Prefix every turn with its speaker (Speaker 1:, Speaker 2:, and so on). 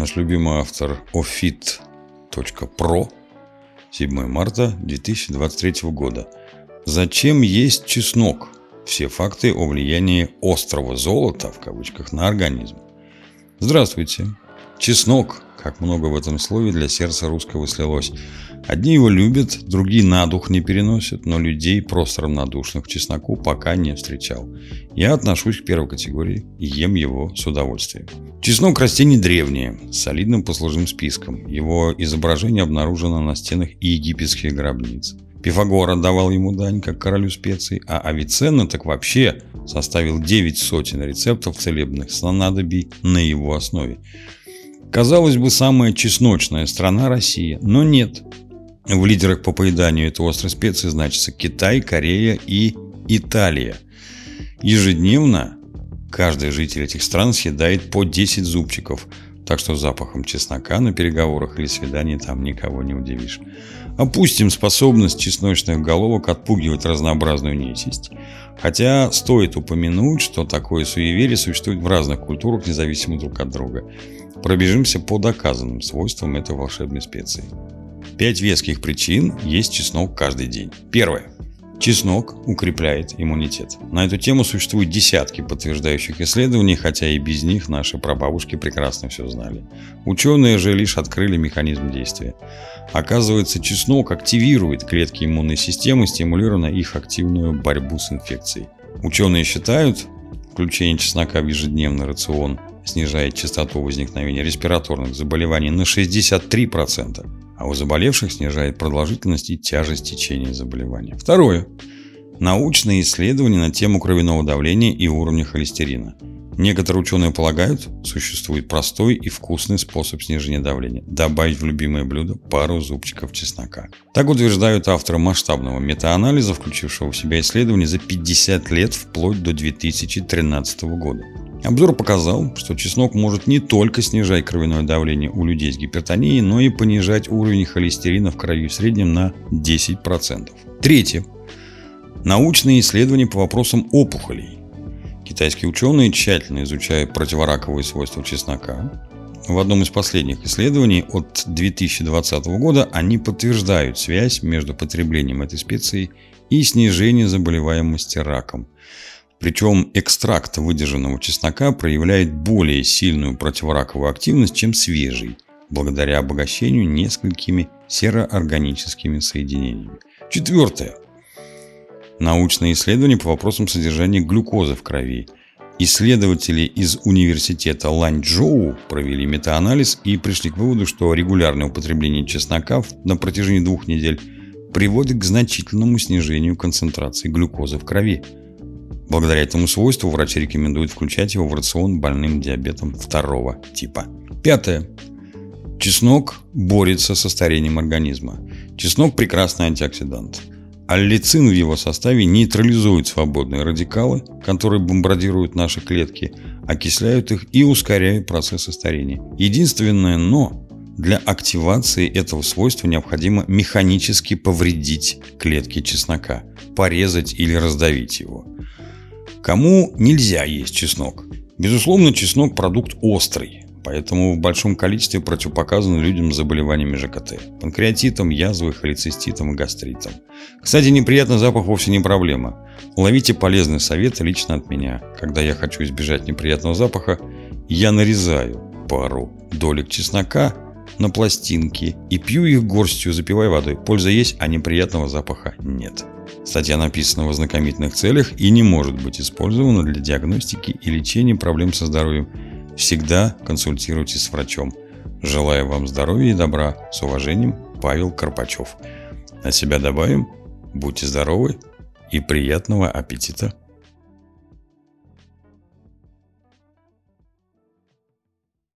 Speaker 1: Наш любимый автор ofit.pro 7 марта 2023 года. Зачем есть чеснок? Все факты о влиянии острого золота, в кавычках, на организм. Здравствуйте. Чеснок как много в этом слове для сердца русского слилось. Одни его любят, другие на дух не переносят, но людей просто равнодушных к чесноку пока не встречал. Я отношусь к первой категории и ем его с удовольствием. Чеснок растение древнее, с солидным послужным списком. Его изображение обнаружено на стенах египетских гробниц. Пифагор отдавал ему дань, как королю специй, а Авиценна так вообще составил 9 сотен рецептов целебных снадобий на его основе. Казалось бы, самая чесночная страна России, но нет. В лидерах по поеданию этой острой специи значится Китай, Корея и Италия. Ежедневно каждый житель этих стран съедает по 10 зубчиков, так что запахом чеснока на переговорах или свидании там никого не удивишь. Опустим способность чесночных головок отпугивать разнообразную нечисть. Хотя стоит упомянуть, что такое суеверие существует в разных культурах, независимо друг от друга. Пробежимся по доказанным свойствам этой волшебной специи. Пять веских причин есть чеснок каждый день. Первое. Чеснок укрепляет иммунитет. На эту тему существуют десятки подтверждающих исследований, хотя и без них наши прабабушки прекрасно все знали. Ученые же лишь открыли механизм действия. Оказывается, чеснок активирует клетки иммунной системы, стимулируя их активную борьбу с инфекцией. Ученые считают, включение чеснока в ежедневный рацион снижает частоту возникновения респираторных заболеваний на 63%, а у заболевших снижает продолжительность и тяжесть течения заболевания. Второе. Научные исследования на тему кровяного давления и уровня холестерина. Некоторые ученые полагают, существует простой и вкусный способ снижения давления – добавить в любимое блюдо пару зубчиков чеснока. Так утверждают авторы масштабного метаанализа, включившего в себя исследования за 50 лет вплоть до 2013 года. Обзор показал, что чеснок может не только снижать кровяное давление у людей с гипертонией, но и понижать уровень холестерина в крови в среднем на 10%. Третье. Научные исследования по вопросам опухолей. Китайские ученые тщательно изучают противораковые свойства чеснока. В одном из последних исследований от 2020 года они подтверждают связь между потреблением этой специи и снижением заболеваемости раком – причем экстракт выдержанного чеснока проявляет более сильную противораковую активность, чем свежий, благодаря обогащению несколькими сероорганическими соединениями. Четвертое. Научные исследования по вопросам содержания глюкозы в крови. Исследователи из университета Ланчжоу провели метаанализ и пришли к выводу, что регулярное употребление чеснока на протяжении двух недель приводит к значительному снижению концентрации глюкозы в крови – Благодаря этому свойству врачи рекомендуют включать его в рацион больным диабетом второго типа. Пятое. Чеснок борется со старением организма. Чеснок – прекрасный антиоксидант. Аллицин в его составе нейтрализует свободные радикалы, которые бомбардируют наши клетки, окисляют их и ускоряют процессы старения. Единственное «но» Для активации этого свойства необходимо механически повредить клетки чеснока, порезать или раздавить его. Кому нельзя есть чеснок? Безусловно, чеснок – продукт острый, поэтому в большом количестве противопоказан людям с заболеваниями ЖКТ, панкреатитом, язвой, холециститом и гастритом. Кстати, неприятный запах вовсе не проблема. Ловите полезный совет лично от меня. Когда я хочу избежать неприятного запаха, я нарезаю пару долек чеснока на пластинки и пью их горстью, запивая водой. Польза есть, а неприятного запаха нет. Статья написана в ознакомительных целях и не может быть использована для диагностики и лечения проблем со здоровьем. Всегда консультируйтесь с врачом. Желаю вам здоровья и добра. С уважением, Павел Карпачев. На себя добавим. Будьте здоровы и приятного аппетита!